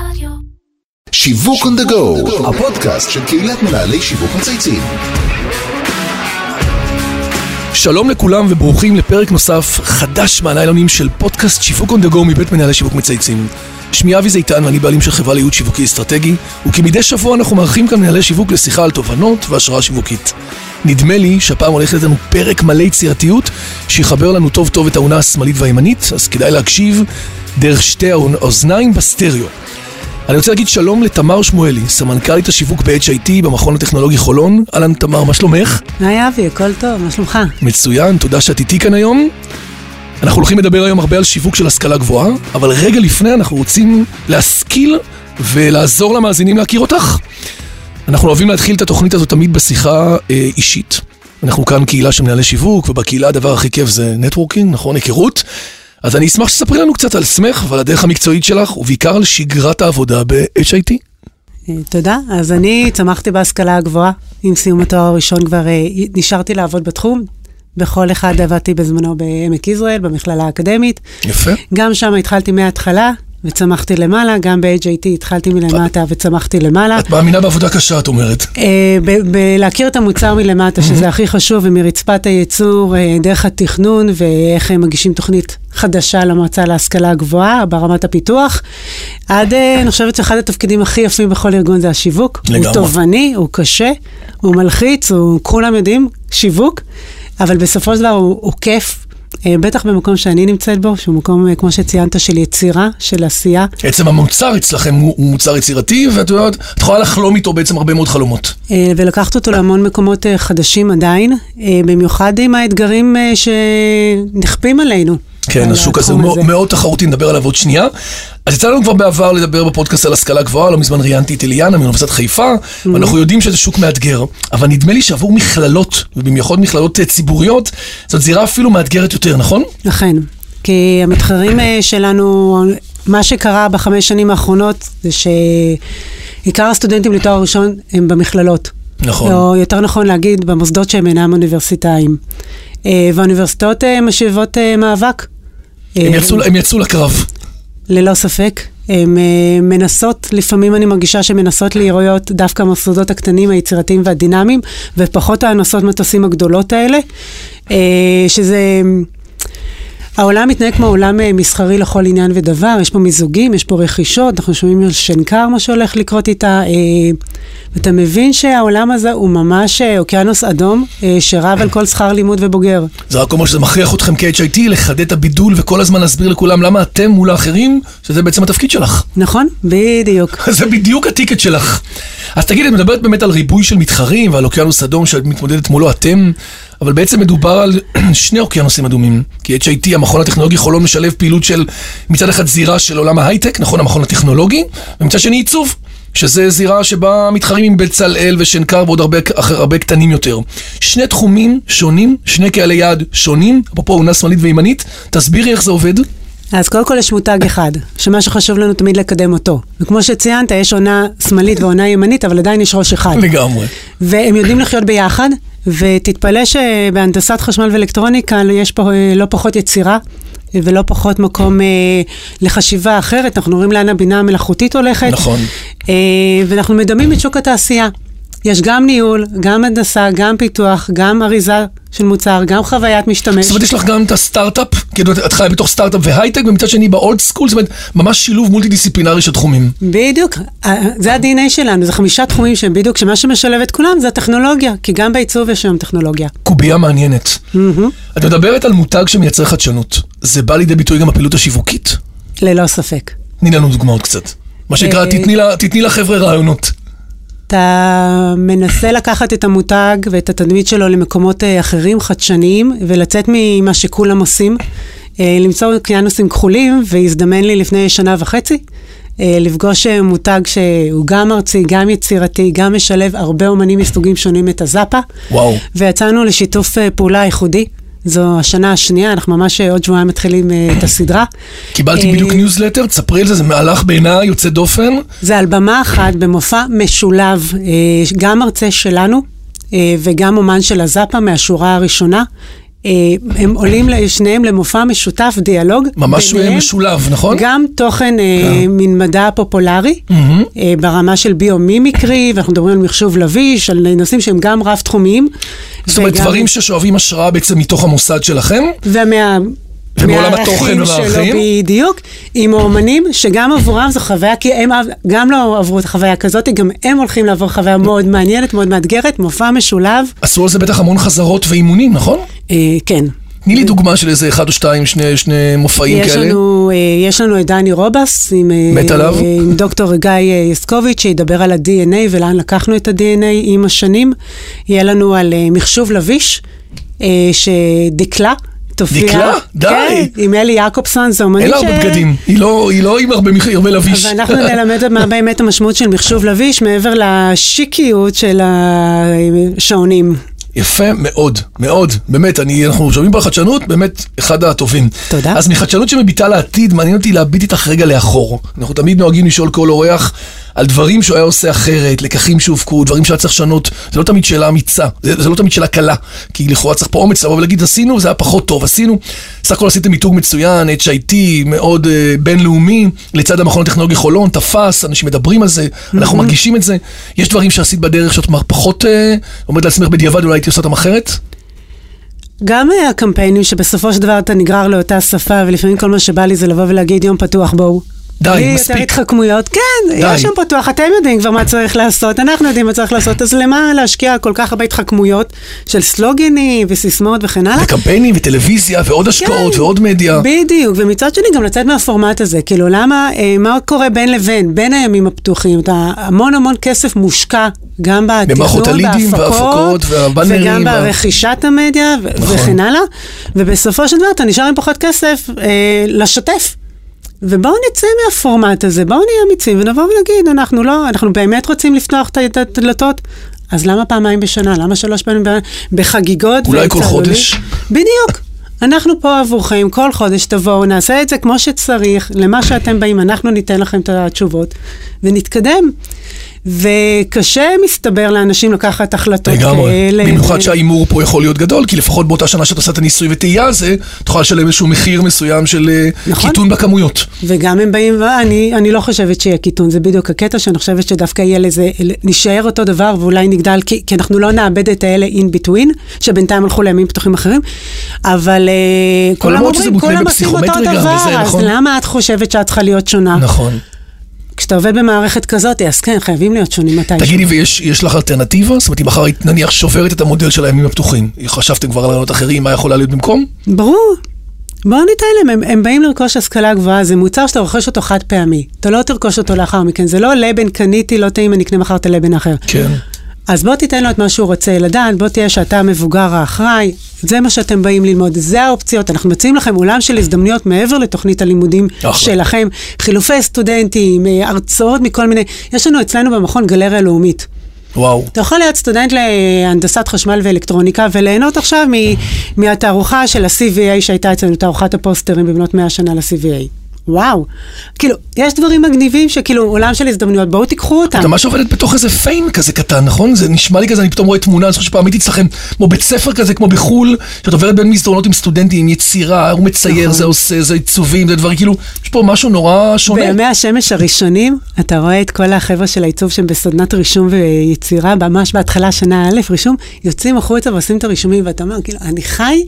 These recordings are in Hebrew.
רדיו. שיווק on the go, הפודקאסט של קהילת מנהלי שיווק מצייצים. שלום לכולם וברוכים לפרק נוסף חדש מהליילונים של פודקאסט שיווק on the go מבית מנהלי שיווק מצייצים. שמי אבי זיתן ואני בעלים של חברה לייעוד שיווקי אסטרטגי וכמדי שבוע אנחנו מארחים כאן מנהלי שיווק לשיחה על תובנות והשראה שיווקית. נדמה לי שהפעם הולך להיות לנו פרק מלא יצירתיות שיחבר לנו טוב טוב את העונה השמאלית והימנית אז כדאי להקשיב דרך שתי האוזניים בסטריאו. אני רוצה להגיד שלום לתמר שמואלי, סמנכ"לית השיווק ב-HIT במכון הטכנולוגי חולון. אהלן תמר, מה שלומך? היי אבי, הכל טוב, מה שלומך? מצוין, תודה שאת איתי כאן היום. אנחנו הולכים לדבר היום הרבה על שיווק של השכלה גבוהה, אבל רגע לפני אנחנו רוצים להשכיל ולעזור למאזינים להכיר אותך. אנחנו אוהבים להתחיל את התוכנית הזאת תמיד בשיחה אה, אישית. אנחנו כאן קהילה של מנהלי שיווק, ובקהילה הדבר הכי כיף זה נטוורקינג, נכון? היכרות. אז אני אשמח שתספרי לנו קצת על עצמך ועל הדרך המקצועית שלך, ובעיקר על שגרת העבודה ב-HIT. אה, תודה. אז אני צמחתי בהשכלה הגבוהה. עם סיום התואר הראשון כבר אה, נשארתי לעבוד בתחום. בכל אחד עבדתי בזמנו בעמק יזרעאל, במכללה האקדמית. יפה. גם שם התחלתי מההתחלה, וצמחתי למעלה, גם ב-HIT התחלתי מלמטה וצמחתי למעלה. את מאמינה בעבודה קשה, את אומרת. אה, בלהכיר את המוצר מלמטה, שזה הכי חשוב, ומרצפת הייצור, אה, דרך התכנון, ואיך הם מגישים תוכנית חדשה למועצה להשכלה הגבוהה, ברמת הפיתוח. עד, אה, אני חושבת שאחד התפקידים הכי יפים בכל ארגון זה השיווק. לגמרי. הוא תובעני, הוא קשה, הוא מלחיץ, הוא, כולם יודעים, שיווק, אבל בסופו של דבר הוא, הוא כיף. אה, בטח במקום שאני נמצאת בו, שהוא מקום, אה, כמו שציינת, של יצירה, של עשייה. עצם המוצר אצלכם הוא, הוא מוצר יצירתי, ואת יודעת, את יכולה לחלום איתו בעצם הרבה מאוד חלומות. אה, ולקחת אותו להמון מקומות חדשים עדיין, במיוחד עם האתגרים שנכפים עלינו. כן, השוק הזה הוא מאוד, תחרותי, נדבר עליו עוד שנייה. אז יצא לנו כבר בעבר לדבר בפודקאסט על השכלה גבוהה, לא מזמן ראיינתי את אליאנה מאוניברסיטת חיפה, ואנחנו יודעים שזה שוק מאתגר, אבל נדמה לי שעבור מכללות, ובמיוחד מכללות אה, ציבוריות, זאת זירה אפילו מאתגרת יותר, נכון? אכן, כי המתחרים אה, שלנו, מה שקרה בחמש שנים האחרונות זה שעיקר הסטודנטים לתואר ראשון הם במכללות. נכון. או יותר נכון להגיד, במוסדות שהם אינם אוניברסיטאיים. אה, והאוניברסיטאות משיבות מאבק. הם אה, יצאו, הם יצאו לקרב. ללא ספק. הן אה, מנסות, לפעמים אני מרגישה שהן מנסות להיראות דווקא המוסדות הקטנים, היצירתיים והדינמיים, ופחות הנושאות מטוסים הגדולות האלה, אה, שזה... העולם מתנהג כמו עולם אה, מסחרי לכל עניין ודבר, יש פה מיזוגים, יש פה רכישות, אנחנו שומעים על שנקר, מה שהולך לקרות איתה, אה, ואתה מבין שהעולם הזה הוא ממש אה, אוקיינוס אדום, שרב על כל שכר לימוד ובוגר. זה רק אומר שזה מכריח אתכם כ-HIT לחדד את הבידול וכל הזמן להסביר לכולם למה אתם מול האחרים, שזה בעצם התפקיד שלך. נכון? בדיוק. זה בדיוק הטיקט שלך. אז תגידי, את מדברת באמת על ריבוי של מתחרים ועל אוקיינוס אדום שאת מתמודדת מולו אתם, אבל בעצם מדובר על שני אוקיינוסים אדומים. כי HIT, המכון הטכנולוגי חולון משלב פעילות של מצד אחד זירה של עולם ההייטק, נכון, המכון הטכנולוגי, ומצד שני עיצוב. שזה זירה שבה מתחרים עם בצלאל ושנקר ועוד הרבה, הרבה קטנים יותר. שני תחומים שונים, שני קהלי יעד שונים, אפרופו עונה שמאלית וימנית, תסבירי איך זה עובד. אז קודם כל יש מותג אחד, שמה שחשוב לנו תמיד לקדם אותו. וכמו שציינת, יש עונה שמאלית ועונה ימנית, אבל עדיין יש ראש אחד. לגמרי. והם יודעים לחיות ביחד, ותתפלא שבהנדסת חשמל ואלקטרוניקה יש פה אה, לא פחות יצירה. ולא פחות מקום אה, לחשיבה אחרת, אנחנו רואים לאן הבינה המלאכותית הולכת. נכון. אה, ואנחנו מדמים את שוק התעשייה. יש גם ניהול, גם הנדסה, גם פיתוח, גם אריזה של מוצר, גם חוויית משתמש. זאת אומרת, יש לך גם את הסטארט-אפ, כאילו את חיה בתוך סטארט-אפ והייטק, ומצד שני ב old school, זאת אומרת, ממש שילוב מולטי דיסציפלינרי של תחומים. בדיוק, אה, זה ה-DNA שלנו, זה חמישה תחומים שהם בדיוק, שמה שמשלב את כולם זה הטכנולוגיה, כי גם בעיצוב יש היום טכנולוגיה. קובייה מעניינת. את מדברת על מותג שמייצר חדשנות. זה בא לידי ביטוי גם בפעילות השיווקית? ללא ספק. תני לנו דוגמאות קצת. מה שנקרא, אה, תתני לחבר'ה רעיונות. אתה מנסה לקחת את המותג ואת התדמית שלו למקומות אה, אחרים, חדשניים, ולצאת ממה שכולם עושים, אה, למצוא אוקיינוסים כחולים, והזדמן לי לפני שנה וחצי. אה, לפגוש מותג שהוא גם ארצי, גם יצירתי, גם משלב הרבה אומנים מסוגים שונים את הזאפה. וואו. ויצאנו לשיתוף פעולה ייחודי. זו השנה השנייה, אנחנו ממש אה, עוד שבועיים מתחילים אה, את הסדרה. קיבלתי אה, בדיוק ניוזלטר, תספרי על זה, זה מהלך בעיניי יוצא דופן. זה על במה אחת במופע משולב, גם מרצה שלנו וגם אומן של הזאפה מהשורה הראשונה. אה, הם עולים שניהם למופע משותף, דיאלוג. ממש ביניהם. משולב, נכון? גם תוכן אה, מן מדע פופולרי, אה, ברמה של biomimicry, ואנחנו מדברים על מחשוב לביש, על נושאים שהם גם רב-תחומיים. זאת אומרת, וגם- דברים ששואבים השראה בעצם מתוך המוסד שלכם? ומה... ומעולם התוכן והערכים? בדיוק, עם האומנים, שגם עבורם זו חוויה, כי הם גם לא עברו את החוויה כזאת, גם הם הולכים לעבור חוויה מאוד מעניינת, מאוד מאתגרת, מופע משולב, עשו על זה בטח המון חזרות ואימונים, נכון? אה, כן. תני לי דוגמה של איזה אחד או שתיים, שני, שני מופעים יש כאלה. לנו, אה, יש לנו את דני רובס, עם, אה, מת עליו. עם דוקטור גיא יסקוביץ', שידבר על ה-DNA ולאן לקחנו את ה-DNA עם השנים. יהיה לנו על מחשוב לביש, שדקלה. תופיע, דקלה? די. כן, עם אלי יעקובסון, זו אומנית אין לה הרבה בגדים, היא לא, היא לא עם הרבה, מח- הרבה לביש. ואנחנו נלמד מה באמת המשמעות של מחשוב לביש, מעבר לשיקיות של השעונים. יפה מאוד, מאוד, באמת, אני, אנחנו שומעים פה על חדשנות, באמת, אחד הטובים. תודה. אז מחדשנות שמביטה לעתיד, מעניין אותי להביט איתך רגע לאחור. אנחנו תמיד נוהגים לשאול כל אורח על דברים שהוא היה עושה אחרת, לקחים שהופקו, דברים שהיה צריך לשנות. זה לא תמיד שאלה אמיצה, זה, זה לא תמיד שאלה קלה, כי לכאורה צריך פה אומץ לבוא ולהגיד, עשינו, זה היה פחות טוב, עשינו. סך הכל עשיתם מיתוג מצוין, HIT, מאוד uh, בינלאומי, לצד המכון הטכנולוגי חולון, תפס, אנשים מדברים על זה, אנחנו מרגישים את זה. יש דברים שעשית בדרך שאת פחות uh, אומרת לעצמך בדיעבד, אולי הייתי עושה אותם אחרת? גם אה, הקמפיינים שבסופו של דבר אתה נגרר לאותה שפה, ולפעמים כל מה שבא לי זה לבוא ולהגיד יום פתוח, בואו. די, מספיק. יותר התחכמויות, כן, די. יש יום פתוח, אתם יודעים כבר מה צריך לעשות, אנחנו יודעים מה צריך לעשות, אז למה להשקיע כל כך הרבה התחכמויות של סלוגנים וסיסמאות וכן הלאה? וקמפיינים וטלוויזיה ועוד השקעות כן, ועוד מדיה. בדיוק, ומצד שני גם לצאת מהפורמט הזה, כאילו למה, אה, מה קורה בין לבין, בין הימים הפתוחים, אתה המון המון כסף מושקע, גם בתכנון, בהפקות, וגם ברכישת המדיה ו- נכון. וכן הלאה, ובסופו של דבר אתה נשאר עם פחות כסף אה, לשתף. ובואו נצא מהפורמט הזה, בואו נהיה אמיצים ונבוא ונגיד, אנחנו לא, אנחנו באמת רוצים לפתוח את הדלתות, אז למה פעמיים בשנה? למה שלוש פעמים בחגיגות? אולי כל? חודש? בדיוק. אנחנו פה עבורכם, כל חודש תבואו, נעשה את זה כמו שצריך, למה שאתם באים, אנחנו ניתן לכם את התשובות, ונתקדם. וקשה, מסתבר, לאנשים לקחת החלטות לגמרי. כאלה. במיוחד שההימור פה יכול להיות גדול, כי לפחות באותה שנה שאתה עושה את הניסוי וטעייה הזה, אתה יכול לשלם איזשהו מחיר מסוים של אה, נכון. קיטון בכמויות. וגם הם באים, ואני אני לא חושבת שיהיה קיטון, זה בדיוק הקטע שאני חושבת שדווקא יהיה לזה, נשאר אותו דבר ואולי נגדל, כי, כי אנחנו לא נאבד את האלה in between, שבינתיים הלכו לימים פתוחים אחרים, אבל אה, כולם אומרים, כולם עושים אותו דבר, וזה, אז נכון. למה את חושבת שאת צריכה להיות שונה? נכון. כשאתה עובד במערכת כזאת, אז כן, חייבים להיות שונים מתישהו. תגידי, ויש יש לך אלטרנטיבה? זאת אומרת, אם מחר היית נניח שוברת את המודל של הימים הפתוחים, חשבתם כבר על רעיונות אחרים, מה יכולה להיות במקום? ברור. בואו ניתן להם, הם, הם באים לרכוש השכלה גבוהה, זה מוצר שאתה רוכש אותו חד פעמי. אתה לא תרכוש אותו לאחר מכן, זה לא לבן קניתי, לא טעים, אני אקנה מחר את הלבן האחר. כן. אז בוא תיתן לו את מה שהוא רוצה לדעת, בוא תהיה שאתה המבוגר האחראי, זה מה שאתם באים ללמוד, זה האופציות. אנחנו מציעים לכם עולם של הזדמנויות מעבר לתוכנית הלימודים אחלה. שלכם, חילופי סטודנטים, אה, הרצאות מכל מיני, יש לנו אצלנו במכון גלריה לאומית. וואו. אתה יכול להיות סטודנט להנדסת חשמל ואלקטרוניקה וליהנות עכשיו מ- מהתערוכה של ה-CVA שהייתה אצלנו, תערוכת הפוסטרים במלאת 100 שנה ל-CVA. וואו. כאילו, יש דברים מגניבים שכאילו, עולם של הזדמנויות, בואו תיקחו אותם. את ממש עובדת בתוך איזה פיין כזה קטן, נכון? זה נשמע לי כזה, אני פתאום רואה תמונה, אני זוכר שפעם הייתי אצלכם, כמו בית ספר כזה, כמו בחו"ל, שאת עוברת בין מסדרונות עם סטודנטים, עם יצירה, הוא מצייר, נכון. זה עושה, זה עיצובים, זה דברים, כאילו, יש פה משהו נורא שונה. בימי השמש הראשונים, אתה רואה את כל החבר'ה של העיצוב שהם בסדנת רישום ויצירה, ממש בהתחלה, שנה א', רישום, יוצאים החוצה ועושים את הרישומים, ואתה אומר, כאילו, אני חי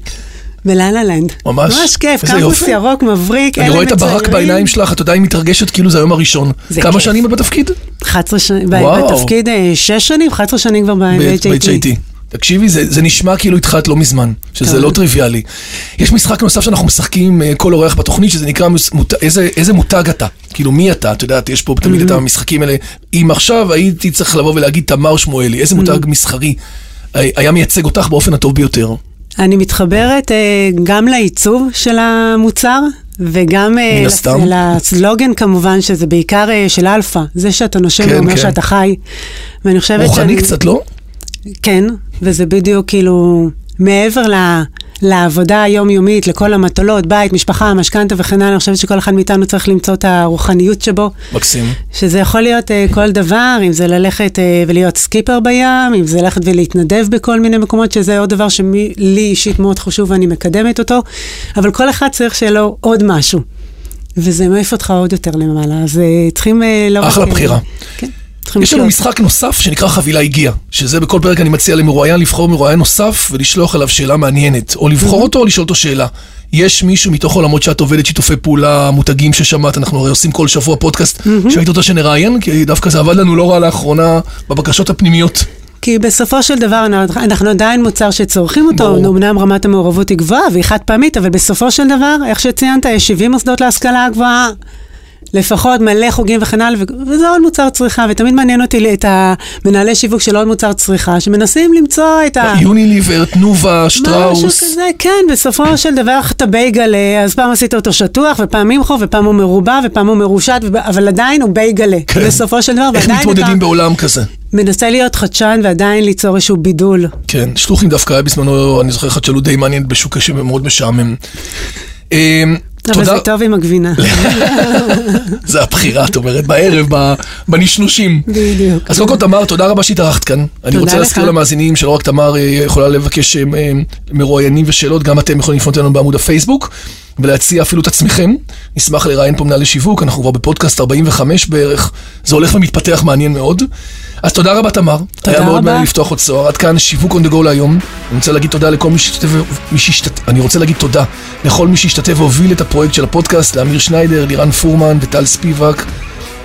בללה לנד. ממש. ממש כיף, קמפוס. ירוק, מבריק, אני אלה רואה את הברק. בעיניים שלך, אתה יודע, היא מתרגשת כאילו זה היום הראשון. כמה. שנים את בתפקיד? 11 שנים, וואו. בתפקיד אה, 6 שנים, 11 שנים כבר ב-HIT. תקשיבי, זה, זה נשמע כאילו התחלת לא מזמן, שזה טוב. לא טריוויאלי. יש משחק נוסף שאנחנו משחקים אה, כל אורח בתוכנית, שזה נקרא מות, איזה, איזה מותג אתה. כאילו, מי אתה? את יודעת, יש פה תמיד את המשחקים האלה. אם עכשיו הייתי צריך לבוא ולהגיד תמר שמואלי, איזה מותג מסחרי אה, היה מייצג אותך באופן הטוב ביותר? אני מתחברת אה, גם לעיצוב של המוצר. וגם אה. לסלוגן כמובן, שזה בעיקר אה, של אלפא, זה שאתה נושם כן, ואומר כן. שאתה חי. ואני חושבת רוחני שאני- קצת, לא? כן, וזה בדיוק כאילו מעבר ל... לעבודה היומיומית, לכל המטלות, בית, משפחה, משכנתה וכן הלאה, אני חושבת שכל אחד מאיתנו צריך למצוא את הרוחניות שבו. מקסים. שזה יכול להיות אה, כל דבר, אם זה ללכת אה, ולהיות סקיפר בים, אם זה ללכת ולהתנדב בכל מיני מקומות, שזה עוד דבר שלי אישית מאוד חשוב ואני מקדמת אותו, אבל כל אחד צריך שיהיה לו עוד משהו. וזה מעיף אותך עוד יותר למעלה, אז uh, צריכים uh, לא אחלה בחירה. כן. יש לנו משחק נוסף שנקרא חבילה הגיע, שזה בכל פרק אני מציע למרואיין לבחור מרואיין נוסף ולשלוח אליו שאלה מעניינת, או לבחור אותו או לשאול אותו שאלה. יש מישהו מתוך עולמות שאת עובדת, שיתופי פעולה, מותגים ששמעת, אנחנו הרי עושים כל שבוע פודקאסט שהיית רוצה שנראיין, כי דווקא זה עבד לנו לא רע לאחרונה בבקשות הפנימיות. כי בסופו של דבר אנחנו עדיין מוצר שצורכים אותו, אמנם רמת המעורבות היא גבוהה והיא חד פעמית, אבל בסופו של דבר, איך שציינת, יש 70 מוסדות להשכלה הגבוהה. לפחות מלא חוגים וכן הלאה, וזה עוד מוצר צריכה, ותמיד מעניין אותי את המנהלי שיווק של עוד מוצר צריכה, שמנסים למצוא את ה... יוניליבר, תנובה, שטראוס. משהו כזה, כן, בסופו של דבר אתה בייגלה, אז פעם עשית אותו שטוח, ופעם ממחו, ופעם הוא מרובע, ופעם הוא מרושת, אבל עדיין הוא בייגלה. כן. בסופו של דבר, איך מתמודדים. בעולם כזה? מנסה להיות חדשן ועדיין ליצור איזשהו בידול. כן, שלוחים דווקא היה בזמנו, אני זוכר חדשנות די מעניינת בשוק מאוד משעמם. אבל זה טוב עם הגבינה. זה הבחירה, את אומרת, בערב, בנשנושים. בדיוק. אז קודם כל, תמר, תודה רבה שהתארחת כאן. אני רוצה להזכיר למאזינים שלא רק תמר אה, יכולה לבקש אה, מרואיינים ושאלות, גם אתם יכולים לפנות אלינו בעמוד הפייסבוק. ולהציע אפילו את עצמכם. נשמח לראיין פה מנהלי שיווק, אנחנו כבר בפודקאסט 45 בערך, זה הולך ומתפתח מעניין מאוד. אז תודה רבה תמר, תודה היה. מאוד מעניין לפתוח עוד צוהר. עד כאן שיווק on the go להיום. אני רוצה להגיד תודה לכל מי שהשתתף, מי שהשתתף, אני רוצה להגיד תודה לכל מי שהשתתף והוביל את הפרויקט של הפודקאסט, לאמיר שניידר, לירן פורמן וטל ספיבק,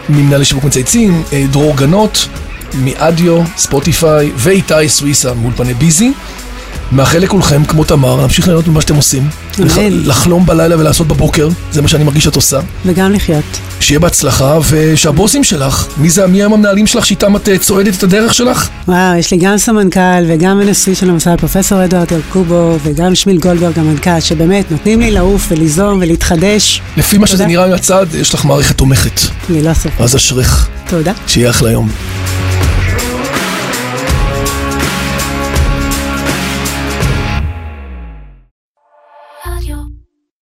ממנהלי שיווק מצייצים, אה, דרור גנות, מאדיו, ספוטיפיי, ואיתי סוויסה מאולפני ביזי. מאחל לכולכם, כמו תמר, להמשיך ליהנות ממה שאתם עושים. לח, לחלום בלילה ולעשות בבוקר, זה מה שאני מרגיש שאת עושה. וגם לחיות. שיהיה בהצלחה, ושהבוסים שלך, מי זה, מי הם המנהלים שלך שאיתם את אה, צועדת את הדרך שלך? וואו, יש לי גם סמנכ"ל וגם הנשיא של המוסד, פרופסור אדוארד אלקובו, וגם שמיל גולדברג המנכ"ל, שבאמת נותנים לי לעוף וליזום ולהתחדש. לפי מה שזה נראה מהצד, יש לך מערכת תומכת. ללא ספק. אז אשריך. תודה. שיהיה אחלה יום.